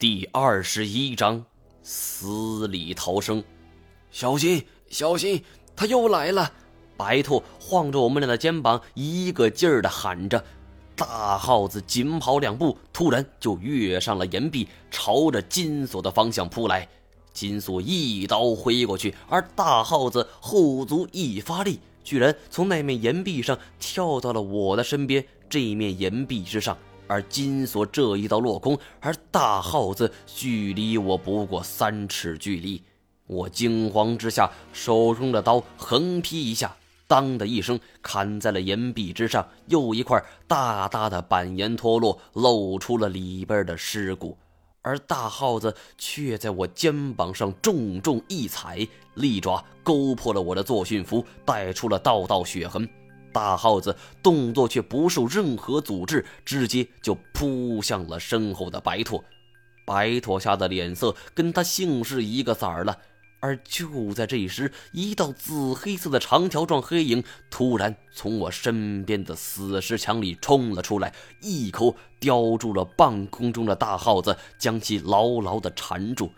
第二十一章死里逃生。小心，小心，他又来了！白兔晃着我们俩的肩膀，一个劲儿的喊着。大耗子紧跑两步，突然就跃上了岩壁，朝着金锁的方向扑来。金锁一刀挥过去，而大耗子后足一发力，居然从那面岩壁上跳到了我的身边这面岩壁之上。而金锁这一刀落空，而大耗子距离我不过三尺距离。我惊慌之下，手中的刀横劈一下，当的一声砍在了岩壁之上，又一块大大的板岩脱落，露出了里边的尸骨。而大耗子却在我肩膀上重重一踩，利爪勾破了我的作训服，带出了道道血痕。大耗子动作却不受任何阻滞，直接就扑向了身后的白驼。白驼吓得脸色跟他姓氏一个色儿了。而就在这时，一道紫黑色的长条状黑影突然从我身边的死尸墙里冲了出来，一口叼住了半空中的大耗子，将其牢牢地缠住。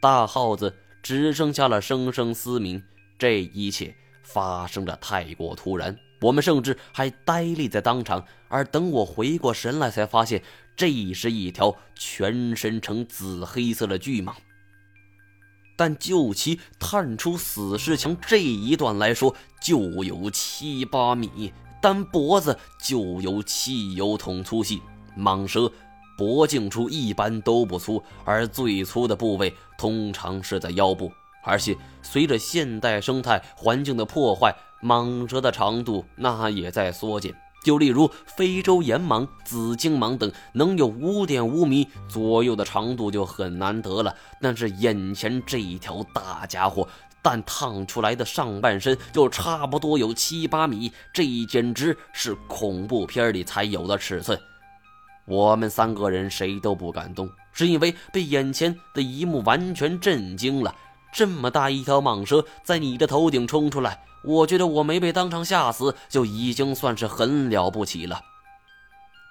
大耗子只剩下了声声嘶鸣。这一切发生的太过突然。我们甚至还呆立在当场，而等我回过神来，才发现这是一条全身呈紫黑色的巨蟒。但就其探出死尸墙这一段来说，就有七八米，单脖子就有汽油桶粗细。蟒蛇脖颈处一般都不粗，而最粗的部位通常是在腰部。而且随着现代生态环境的破坏，蟒蛇的长度那也在缩减。就例如非洲岩蟒、紫荆蟒等，能有五点五米左右的长度就很难得了。但是眼前这一条大家伙，但烫出来的上半身就差不多有七八米，这简直是恐怖片里才有的尺寸。我们三个人谁都不敢动，是因为被眼前的一幕完全震惊了。这么大一条蟒蛇在你的头顶冲出来，我觉得我没被当场吓死就已经算是很了不起了。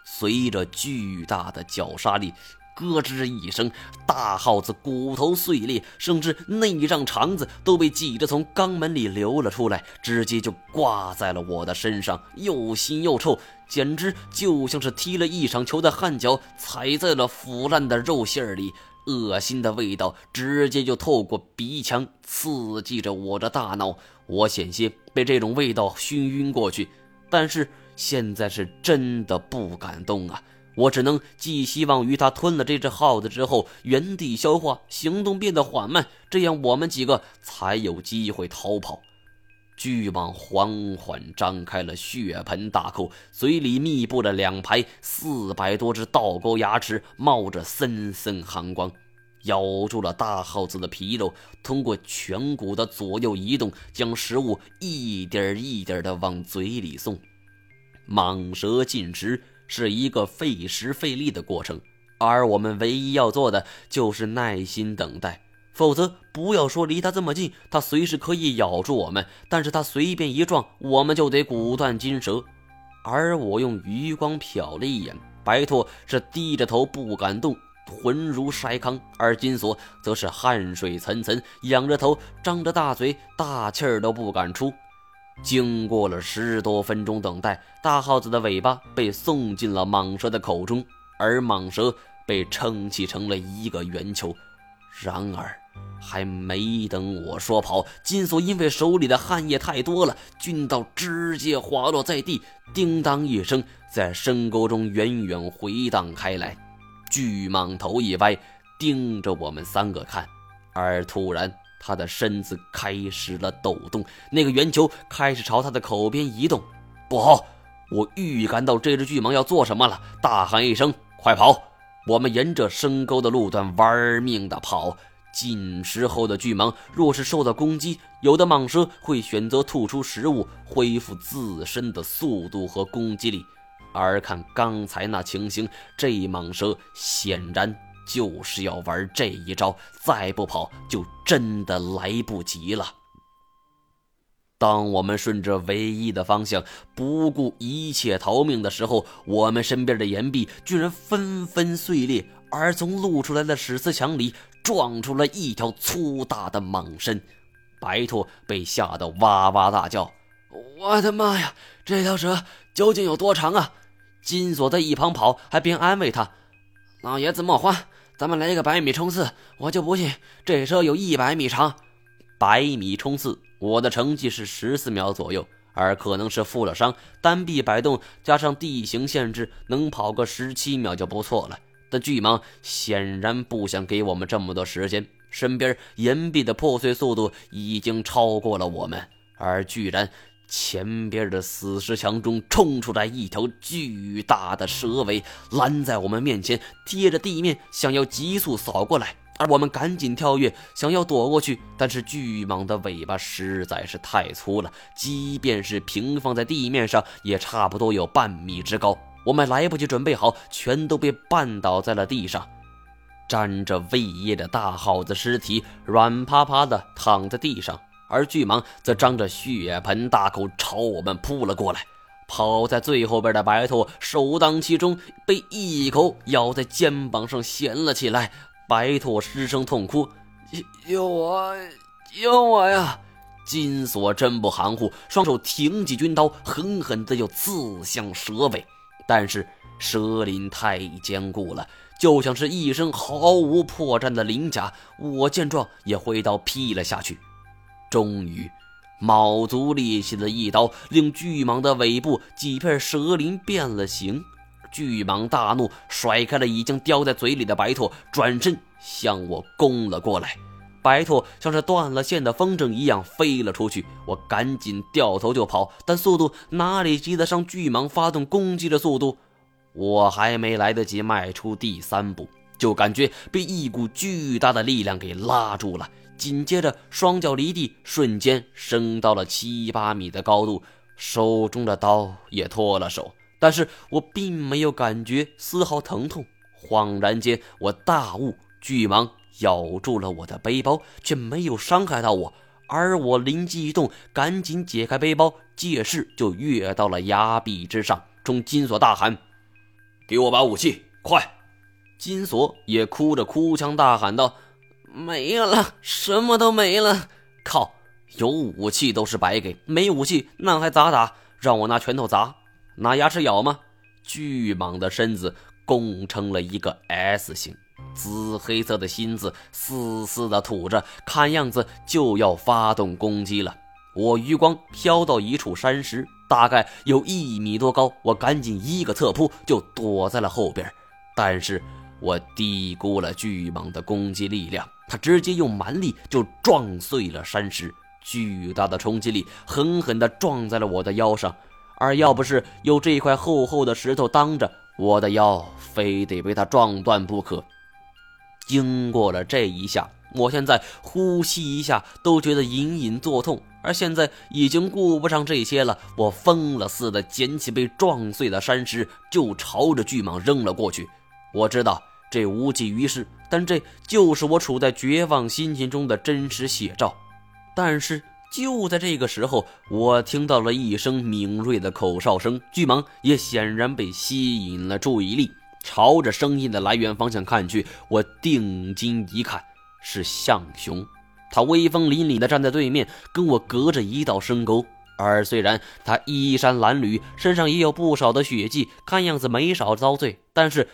随着巨大的绞杀力，咯吱一声，大耗子骨头碎裂，甚至内脏肠子都被挤着从肛门里流了出来，直接就挂在了我的身上，又腥又臭，简直就像是踢了一场球的汗脚踩在了腐烂的肉馅里。恶心的味道直接就透过鼻腔刺激着我的大脑，我险些被这种味道熏晕过去。但是现在是真的不敢动啊！我只能寄希望于他吞了这只耗子之后原地消化，行动变得缓慢，这样我们几个才有机会逃跑。巨蟒缓缓张开了血盆大口，嘴里密布了两排四百多只倒钩牙齿，冒着森森寒光，咬住了大耗子的皮肉，通过颧骨的左右移动，将食物一点一点的往嘴里送。蟒蛇进食是一个费时费力的过程，而我们唯一要做的就是耐心等待。否则，不要说离他这么近，他随时可以咬住我们。但是他随便一撞，我们就得骨断筋折。而我用余光瞟了一眼，白兔是低着头不敢动，浑如筛糠；而金锁则是汗水涔涔，仰着头，张着大嘴，大气儿都不敢出。经过了十多分钟等待，大耗子的尾巴被送进了蟒蛇的口中，而蟒蛇被撑起成了一个圆球。然而，还没等我说跑，金锁因为手里的汗液太多了，军刀直接滑落在地，叮当一声，在深沟中远远回荡开来。巨蟒头一歪，盯着我们三个看，而突然，他的身子开始了抖动，那个圆球开始朝他的口边移动。不好！我预感到这只巨蟒要做什么了，大喊一声：“快跑！”我们沿着深沟的路段玩命的跑。进食后的巨蟒若是受到攻击，有的蟒蛇会选择吐出食物，恢复自身的速度和攻击力。而看刚才那情形，这蟒蛇显然就是要玩这一招，再不跑就真的来不及了。当我们顺着唯一的方向，不顾一切逃命的时候，我们身边的岩壁居然纷纷碎裂，而从露出来的石刺墙里撞出了一条粗大的蟒身。白兔被吓得哇哇大叫：“我的妈呀！这条蛇究竟有多长啊？”金锁在一旁跑，还边安慰他：“老爷子莫慌，咱们来一个百米冲刺，我就不信这蛇有一百米长。”百米冲刺，我的成绩是十四秒左右，而可能是负了伤，单臂摆动加上地形限制，能跑个十七秒就不错了。但巨蟒显然不想给我们这么多时间。身边岩壁的破碎速度已经超过了我们，而居然前边的死石墙中冲出来一条巨大的蛇尾，拦在我们面前，贴着地面，想要急速扫过来。而我们赶紧跳跃，想要躲过去，但是巨蟒的尾巴实在是太粗了，即便是平放在地面上，也差不多有半米之高。我们来不及准备好，全都被绊倒在了地上。沾着胃液的大耗子尸体软趴趴的躺在地上，而巨蟒则张着血盆大口朝我们扑了过来。跑在最后边的白兔首当其冲，被一口咬在肩膀上衔了起来。白兔失声痛哭：“救我，救我呀！”金锁真不含糊，双手挺起军刀，狠狠地就刺向蛇尾。但是蛇鳞太坚固了。就像是一身毫无破绽的鳞甲，我见状也挥刀劈了下去。终于，卯足力气的一刀令巨蟒的尾部几片蛇鳞变了形。巨蟒大怒，甩开了已经叼在嘴里的白兔，转身向我攻了过来。白兔像是断了线的风筝一样飞了出去，我赶紧掉头就跑，但速度哪里及得上巨蟒发动攻击的速度？我还没来得及迈出第三步，就感觉被一股巨大的力量给拉住了。紧接着，双脚离地，瞬间升到了七八米的高度，手中的刀也脱了手。但是我并没有感觉丝毫疼痛。恍然间，我大悟：巨蟒咬住了我的背包，却没有伤害到我。而我灵机一动，赶紧解开背包，借势就跃到了崖壁之上，冲金锁大喊。给我把武器，快！金锁也哭着哭腔大喊道：“没了，什么都没了！靠，有武器都是白给，没武器那还咋打？让我拿拳头砸，拿牙齿咬吗？”巨蟒的身子拱成了一个 S 型，紫黑色的心字嘶嘶的吐着，看样子就要发动攻击了。我余光飘到一处山石。大概有一米多高，我赶紧一个侧扑就躲在了后边。但是我低估了巨蟒的攻击力量，它直接用蛮力就撞碎了山石，巨大的冲击力狠狠地撞在了我的腰上。而要不是有这块厚厚的石头当着，我的腰非得被它撞断不可。经过了这一下，我现在呼吸一下都觉得隐隐作痛。而现在已经顾不上这些了，我疯了似的捡起被撞碎的山石，就朝着巨蟒扔了过去。我知道这无济于事，但这就是我处在绝望心情中的真实写照。但是就在这个时候，我听到了一声敏锐的口哨声，巨蟒也显然被吸引了注意力，朝着声音的来源方向看去。我定睛一看，是象雄。他威风凛凛地站在对面，跟我隔着一道深沟。而虽然他衣衫褴褛，身上也有不少的血迹，看样子没少遭罪，但是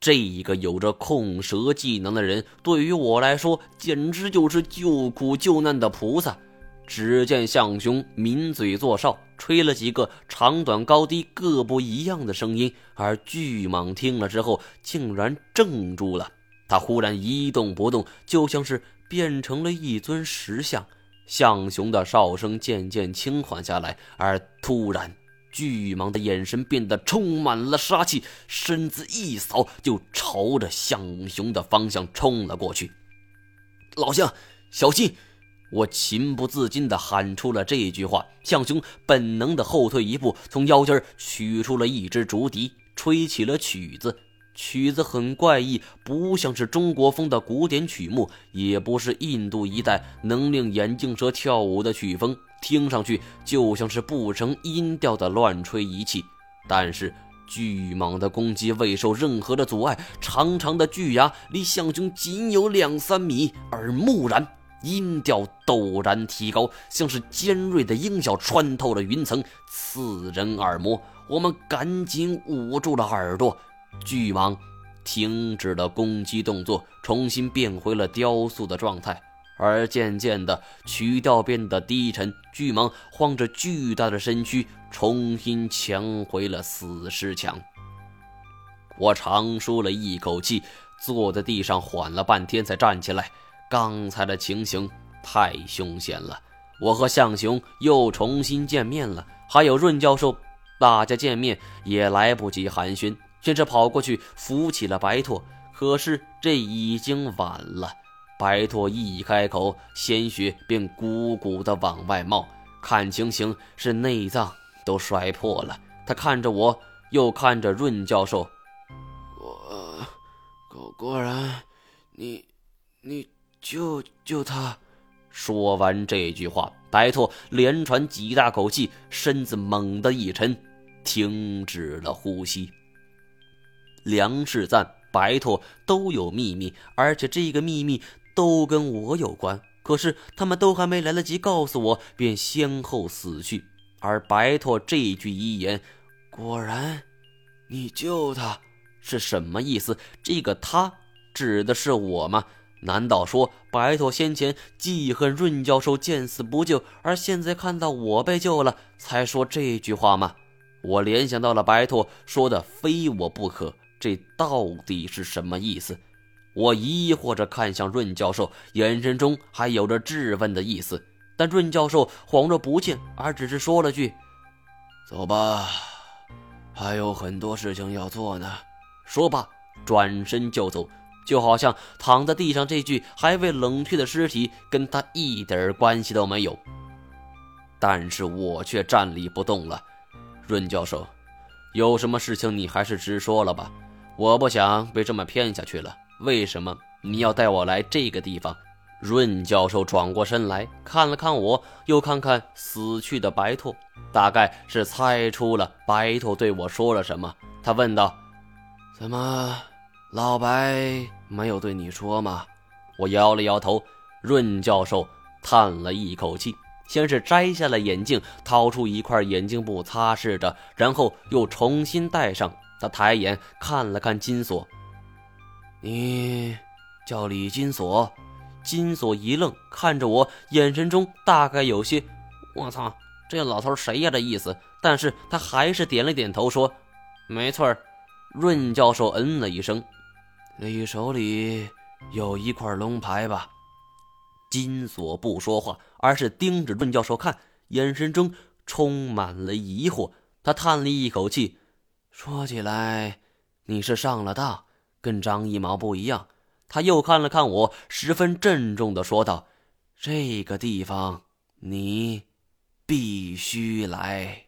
这一个有着控蛇技能的人，对于我来说简直就是救苦救难的菩萨。只见象雄抿嘴作哨，吹了几个长短高低各不一样的声音，而巨蟒听了之后，竟然怔住了。他忽然一动不动，就像是……变成了一尊石像，象雄的哨声渐渐轻缓下来，而突然，巨蟒的眼神变得充满了杀气，身子一扫，就朝着象雄的方向冲了过去。老乡，小心！我情不自禁地喊出了这句话。向雄本能地后退一步，从腰间取出了一支竹笛，吹起了曲子。曲子很怪异，不像是中国风的古典曲目，也不是印度一带能令眼镜蛇跳舞的曲风，听上去就像是不成音调的乱吹一气。但是巨蟒的攻击未受任何的阻碍，长长的巨牙离向雄仅有两三米，而木然音调陡然提高，像是尖锐的鹰角穿透了云层，刺人耳膜。我们赶紧捂住了耳朵。巨蟒停止了攻击动作，重新变回了雕塑的状态。而渐渐的，曲调变得低沉，巨蟒晃着巨大的身躯，重新强回了死尸墙。我长舒了一口气，坐在地上缓了半天才站起来。刚才的情形太凶险了，我和向雄又重新见面了，还有润教授，大家见面也来不及寒暄，先是跑过去扶起了白拓，可是这已经晚了。白拓一开口，鲜血便鼓鼓的往外冒，看情形是内脏都摔破了。他看着我，又看着润教授，我果果然，你你救救他。说完这句话，白拓连喘几大口气，身子猛地一沉，停止了呼吸。梁世赞、白拓都有秘密，而且这个秘密。都跟我有关，可是他们都还没来得及告诉我，便先后死去。而白拓这句遗言，果然，你救他是什么意思？这个他指的是我吗？难道说白拓先前记恨润教授见死不救，而现在看到我被救了，才说这句话吗？我联想到了白拓说的“非我不可”，这到底是什么意思？我疑惑着看向润教授，眼神中还有着质问的意思。但润教授恍若不见，而只是说了句：“走吧，还有很多事情要做呢。”说罢，转身就走，就好像躺在地上这具还未冷却的尸体跟他一点关系都没有。但是我却站立不动了。润教授，有什么事情你还是直说了吧，我不想被这么骗下去了。为什么你要带我来这个地方？润教授转过身来看了看我，又看看死去的白兔，大概是猜出了白兔对我说了什么。他问道：“怎么，老白没有对你说吗？”我摇了摇头。润教授叹了一口气，先是摘下了眼镜，掏出一块眼镜布擦拭着，然后又重新戴上。他抬眼看了看金锁。你叫李金锁？金锁一愣，看着我，眼神中大概有些“我操，这老头谁呀”的意思。但是他还是点了点头，说：“没错儿。”润教授嗯了一声：“你手里有一块龙牌吧？”金锁不说话，而是盯着润教授看，眼神中充满了疑惑。他叹了一口气：“说起来，你是上了当。”跟张一毛不一样，他又看了看我，十分郑重的说道：“这个地方，你必须来。”